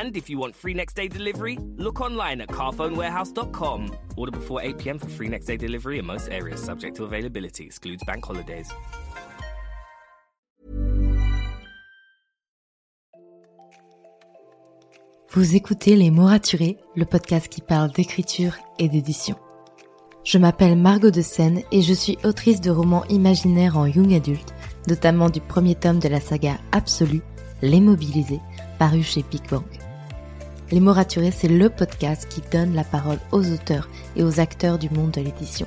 And if you want free next day delivery, look online at carphonewarehouse.com. Order before 8 pm for free next day delivery in most areas, subject to availability, excludes bank holidays. Vous écoutez Les mots raturés, le podcast qui parle d'écriture et d'édition. Je m'appelle Margot de Seine et je suis autrice de romans imaginaires en young adulte, notamment du premier tome de la saga Absolue, Les Mobilisés, paru chez Big. Les mots raturés, c'est le podcast qui donne la parole aux auteurs et aux acteurs du monde de l'édition.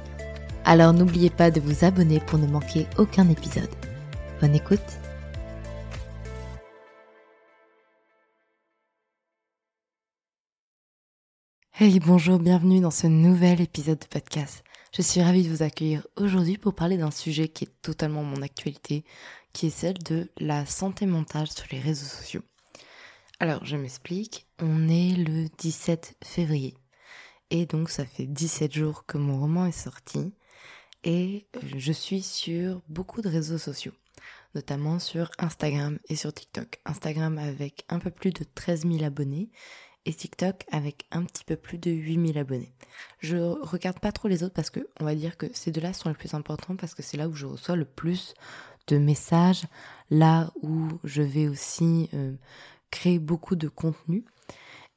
Alors n'oubliez pas de vous abonner pour ne manquer aucun épisode. Bonne écoute Hey, bonjour, bienvenue dans ce nouvel épisode de podcast. Je suis ravie de vous accueillir aujourd'hui pour parler d'un sujet qui est totalement mon actualité, qui est celle de la santé mentale sur les réseaux sociaux. Alors, je m'explique, on est le 17 février. Et donc, ça fait 17 jours que mon roman est sorti. Et je suis sur beaucoup de réseaux sociaux, notamment sur Instagram et sur TikTok. Instagram avec un peu plus de 13 000 abonnés et TikTok avec un petit peu plus de 8000 abonnés. Je regarde pas trop les autres parce que on va dire que ces deux-là sont les plus importants parce que c'est là où je reçois le plus de messages, là où je vais aussi euh, créer beaucoup de contenu.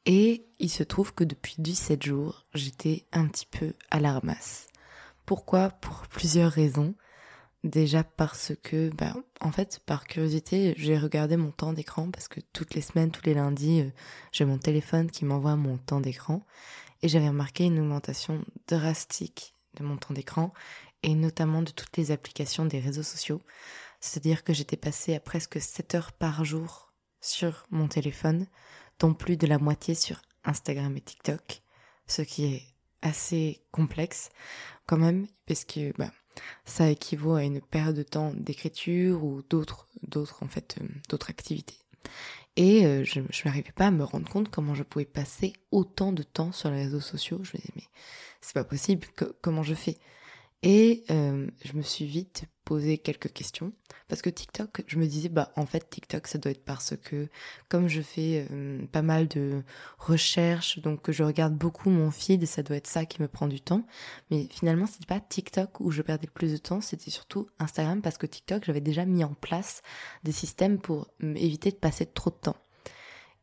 Et il se trouve que depuis 17 jours, j'étais un petit peu à la ramasse. Pourquoi? Pour plusieurs raisons. Déjà parce que, bah, en fait, par curiosité, j'ai regardé mon temps d'écran parce que toutes les semaines, tous les lundis, euh, j'ai mon téléphone qui m'envoie mon temps d'écran et j'avais remarqué une augmentation drastique de mon temps d'écran et notamment de toutes les applications des réseaux sociaux. C'est-à-dire que j'étais passée à presque 7 heures par jour sur mon téléphone, dont plus de la moitié sur Instagram et TikTok, ce qui est assez complexe quand même parce que bah, ça équivaut à une période de temps d'écriture ou d'autres, d'autres en fait, euh, d'autres activités. Et euh, je, je n'arrivais pas à me rendre compte comment je pouvais passer autant de temps sur les réseaux sociaux. Je me disais mais c'est pas possible. comment je fais? Et euh, je me suis vite posé quelques questions parce que TikTok, je me disais bah en fait TikTok ça doit être parce que comme je fais euh, pas mal de recherches donc que je regarde beaucoup mon feed, ça doit être ça qui me prend du temps. Mais finalement c'était pas TikTok où je perdais le plus de temps, c'était surtout Instagram parce que TikTok j'avais déjà mis en place des systèmes pour éviter de passer trop de temps.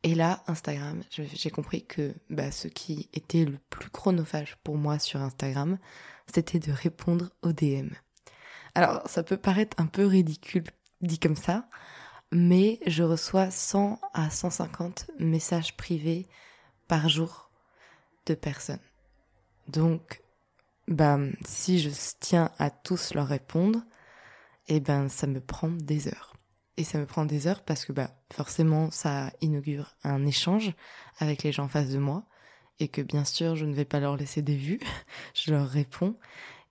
Et là, Instagram, j'ai compris que bah, ce qui était le plus chronophage pour moi sur Instagram, c'était de répondre aux DM. Alors, ça peut paraître un peu ridicule dit comme ça, mais je reçois 100 à 150 messages privés par jour de personnes. Donc, bah, si je tiens à tous leur répondre, eh ben, ça me prend des heures. Et ça me prend des heures parce que, bah, forcément, ça inaugure un échange avec les gens en face de moi et que bien sûr je ne vais pas leur laisser des vues, je leur réponds.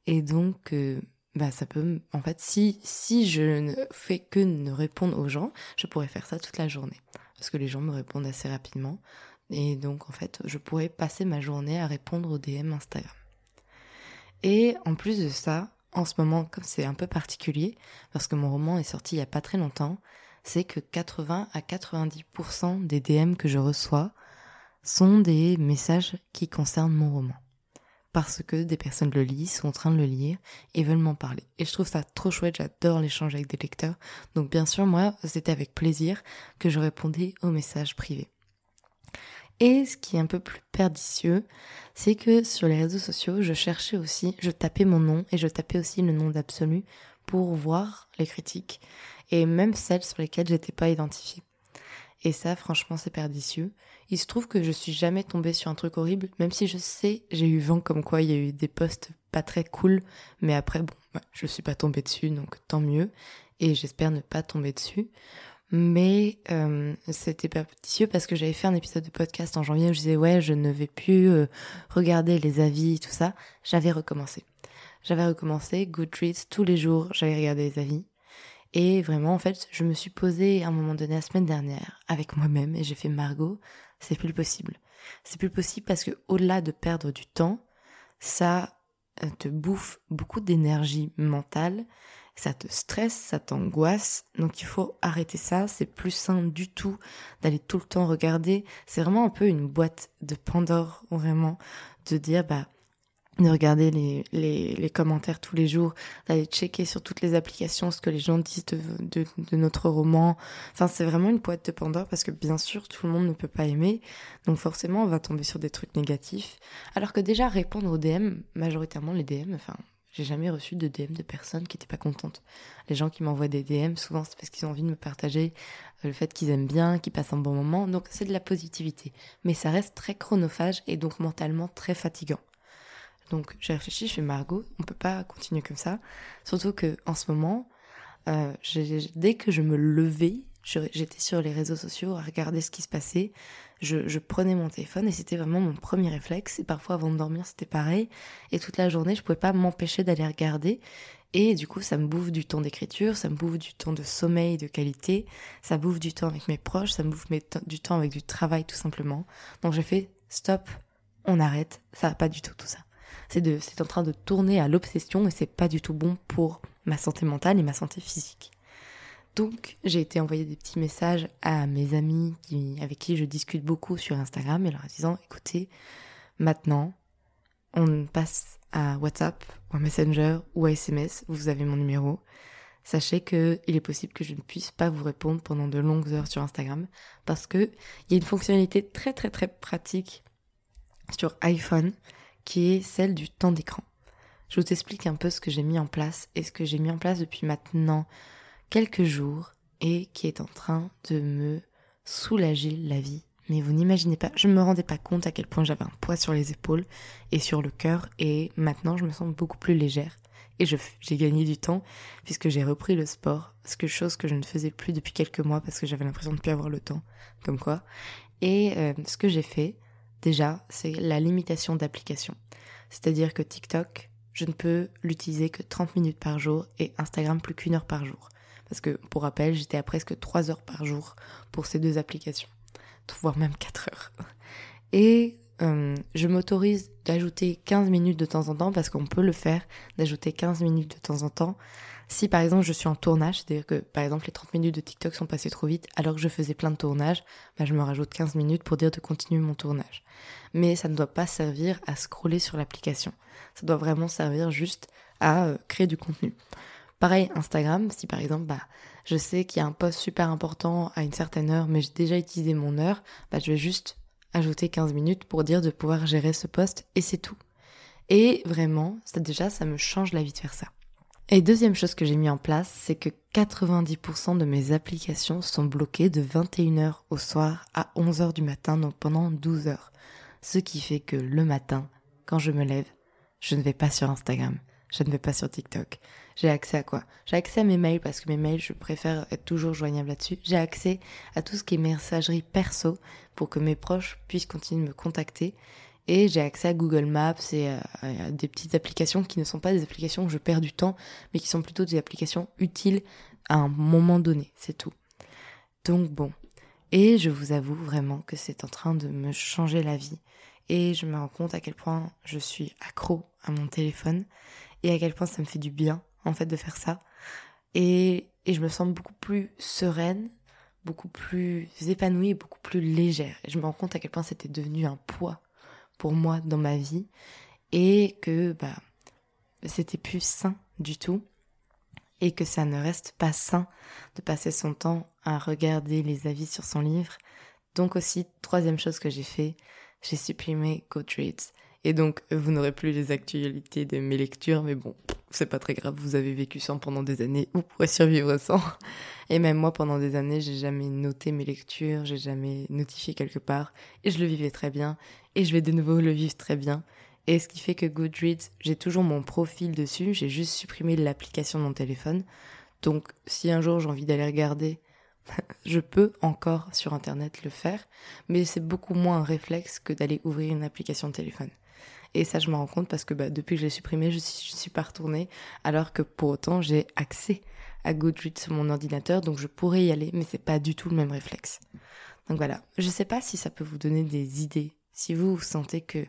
Et donc euh, bah ça peut en fait si si je ne fais que ne répondre aux gens, je pourrais faire ça toute la journée. Parce que les gens me répondent assez rapidement. Et donc en fait je pourrais passer ma journée à répondre aux DM Instagram. Et en plus de ça, en ce moment comme c'est un peu particulier parce que mon roman est sorti il y a pas très longtemps, c'est que 80 à 90% des DM que je reçois sont des messages qui concernent mon roman. Parce que des personnes le lisent, sont en train de le lire et veulent m'en parler. Et je trouve ça trop chouette, j'adore l'échange avec des lecteurs. Donc bien sûr, moi, c'était avec plaisir que je répondais aux messages privés. Et ce qui est un peu plus pernicieux, c'est que sur les réseaux sociaux, je cherchais aussi, je tapais mon nom et je tapais aussi le nom d'Absolu pour voir les critiques et même celles sur lesquelles j'étais pas identifiée. Et ça, franchement, c'est pernicieux. Il se trouve que je suis jamais tombée sur un truc horrible, même si je sais, j'ai eu vent comme quoi il y a eu des posts pas très cool, mais après, bon, je suis pas tombée dessus, donc tant mieux, et j'espère ne pas tomber dessus. Mais euh, c'était pernicieux parce que j'avais fait un épisode de podcast en janvier où je disais ouais, je ne vais plus euh, regarder les avis, tout ça. J'avais recommencé. J'avais recommencé Goodreads tous les jours, j'avais regardé les avis. Et vraiment, en fait, je me suis posée à un moment donné la semaine dernière avec moi-même et j'ai fait Margot, c'est plus possible. C'est plus possible parce que au-delà de perdre du temps, ça euh, te bouffe beaucoup d'énergie mentale, ça te stresse, ça t'angoisse. Donc il faut arrêter ça, c'est plus sain du tout d'aller tout le temps regarder. C'est vraiment un peu une boîte de Pandore, vraiment, de dire bah de regarder les, les, commentaires tous les jours, d'aller checker sur toutes les applications ce que les gens disent de, de, notre roman. Enfin, c'est vraiment une boîte de Pandore parce que bien sûr, tout le monde ne peut pas aimer. Donc forcément, on va tomber sur des trucs négatifs. Alors que déjà, répondre aux DM, majoritairement les DM, enfin, j'ai jamais reçu de DM de personnes qui étaient pas contentes. Les gens qui m'envoient des DM, souvent c'est parce qu'ils ont envie de me partager euh, le fait qu'ils aiment bien, qu'ils passent un bon moment. Donc c'est de la positivité. Mais ça reste très chronophage et donc mentalement très fatigant. Donc j'ai réfléchi, je fais Margot, on peut pas continuer comme ça. Surtout que en ce moment, euh, dès que je me levais, j'étais sur les réseaux sociaux à regarder ce qui se passait. Je, prenais mon téléphone et c'était vraiment mon premier réflexe. Et parfois avant de dormir, c'était pareil. Et toute la journée, je pouvais pas m'empêcher d'aller regarder. Et du coup, ça me bouffe du temps d'écriture, ça me bouffe du temps de sommeil de qualité, ça bouffe du temps avec mes proches, ça me bouffe du temps avec du travail tout simplement. Donc j'ai fait stop, on arrête, ça va pas du tout tout ça c'est en train de tourner à l'obsession et c'est pas du tout bon pour ma santé mentale et ma santé physique. Donc, j'ai été envoyer des petits messages à mes amis qui, avec qui je discute beaucoup sur Instagram et leur disant, écoutez, maintenant, on passe à WhatsApp ou à Messenger ou à SMS, vous avez mon numéro. Sachez que il est possible que je ne puisse pas vous répondre pendant de longues heures sur Instagram parce que il y a une fonctionnalité très très très pratique sur iPhone qui est celle du temps d'écran. Je vous explique un peu ce que j'ai mis en place et ce que j'ai mis en place depuis maintenant quelques jours et qui est en train de me soulager la vie. Mais vous n'imaginez pas, je ne me rendais pas compte à quel point j'avais un poids sur les épaules et sur le cœur et maintenant je me sens beaucoup plus légère et j'ai gagné du temps puisque j'ai repris le sport, que chose que je ne faisais plus depuis quelques mois parce que j'avais l'impression de ne plus avoir le temps, comme quoi. Et euh, ce que j'ai fait, Déjà, c'est la limitation d'application. C'est-à-dire que TikTok, je ne peux l'utiliser que 30 minutes par jour et Instagram plus qu'une heure par jour. Parce que, pour rappel, j'étais à presque 3 heures par jour pour ces deux applications. Voire même 4 heures. Et euh, je m'autorise d'ajouter 15 minutes de temps en temps parce qu'on peut le faire, d'ajouter 15 minutes de temps en temps si par exemple je suis en tournage, c'est-à-dire que par exemple les 30 minutes de TikTok sont passées trop vite alors que je faisais plein de tournages, bah, je me rajoute 15 minutes pour dire de continuer mon tournage. Mais ça ne doit pas servir à scroller sur l'application. Ça doit vraiment servir juste à euh, créer du contenu. Pareil, Instagram, si par exemple, bah, je sais qu'il y a un post super important à une certaine heure, mais j'ai déjà utilisé mon heure, bah, je vais juste ajouter 15 minutes pour dire de pouvoir gérer ce post et c'est tout. Et vraiment, déjà, ça me change la vie de faire ça. Et deuxième chose que j'ai mis en place, c'est que 90% de mes applications sont bloquées de 21h au soir à 11h du matin, donc pendant 12 heures. Ce qui fait que le matin, quand je me lève, je ne vais pas sur Instagram, je ne vais pas sur TikTok. J'ai accès à quoi? J'ai accès à mes mails parce que mes mails, je préfère être toujours joignable là-dessus. J'ai accès à tout ce qui est messagerie perso pour que mes proches puissent continuer de me contacter. Et j'ai accès à Google Maps et à, des petites applications qui ne sont pas des applications où je perds du temps, mais qui sont plutôt des applications utiles à un moment donné, c'est tout. Donc bon. Et je vous avoue vraiment que c'est en train de me changer la vie. Et je me rends compte à quel point je suis accro à mon téléphone et à quel point ça me fait du bien, en fait, de faire ça. Et, et je me sens beaucoup plus sereine, beaucoup plus épanouie beaucoup plus légère. Et je me rends compte à quel point c'était devenu un poids pour moi dans ma vie et que bah c'était plus sain du tout et que ça ne reste pas sain de passer son temps à regarder les avis sur son livre Donc aussi, troisième chose que j'ai fait, j'ai supprimé Goodreads. Et donc, vous n'aurez plus les actualités de mes lectures, mais bon, c'est pas très grave, vous avez vécu sans pendant des années, vous pourrez survivre sans. Et même moi, pendant des années, j'ai jamais noté mes lectures, j'ai jamais notifié quelque part, et je le vivais très bien, et je vais de nouveau le vivre très bien. Et ce qui fait que Goodreads, j'ai toujours mon profil dessus, j'ai juste supprimé l'application de mon téléphone. Donc, si un jour j'ai envie d'aller regarder, je peux encore sur Internet le faire, mais c'est beaucoup moins un réflexe que d'aller ouvrir une application de téléphone. Et ça, je me rends compte parce que bah, depuis que je l'ai supprimé, je ne suis, pas retournée, alors que pour autant, j'ai accès à Goodreads sur mon ordinateur, donc je pourrais y aller, mais c'est pas du tout le même réflexe. Donc voilà, je sais pas si ça peut vous donner des idées. Si vous, vous sentez que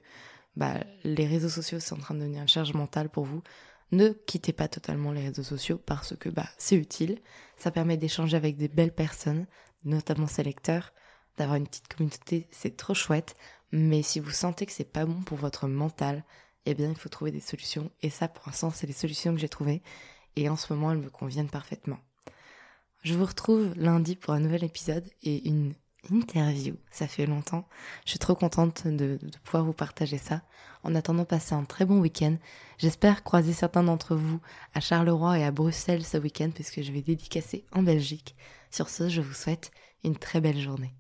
bah, les réseaux sociaux sont en train de devenir une charge mentale pour vous, ne quittez pas totalement les réseaux sociaux parce que bah, c'est utile. Ça permet d'échanger avec des belles personnes, notamment ses lecteurs, d'avoir une petite communauté, c'est trop chouette. Mais si vous sentez que c'est pas bon pour votre mental, eh bien, il faut trouver des solutions. Et ça, pour l'instant, c'est les solutions que j'ai trouvées. Et en ce moment, elles me conviennent parfaitement. Je vous retrouve lundi pour un nouvel épisode et une interview. Ça fait longtemps. Je suis trop contente de, de pouvoir vous partager ça. En attendant, passez un très bon week-end. J'espère croiser certains d'entre vous à Charleroi et à Bruxelles ce week-end puisque je vais dédicacer en Belgique. Sur ce, je vous souhaite une très belle journée.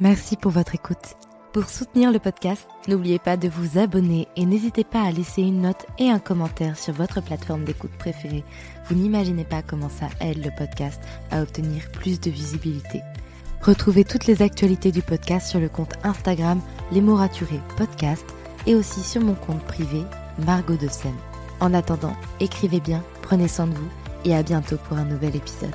Merci pour votre écoute. Pour soutenir le podcast, n'oubliez pas de vous abonner et n'hésitez pas à laisser une note et un commentaire sur votre plateforme d'écoute préférée. Vous n'imaginez pas comment ça aide le podcast à obtenir plus de visibilité. Retrouvez toutes les actualités du podcast sur le compte Instagram Les mots raturés podcast et aussi sur mon compte privé Margot de Seine. En attendant, écrivez bien, prenez soin de vous et à bientôt pour un nouvel épisode.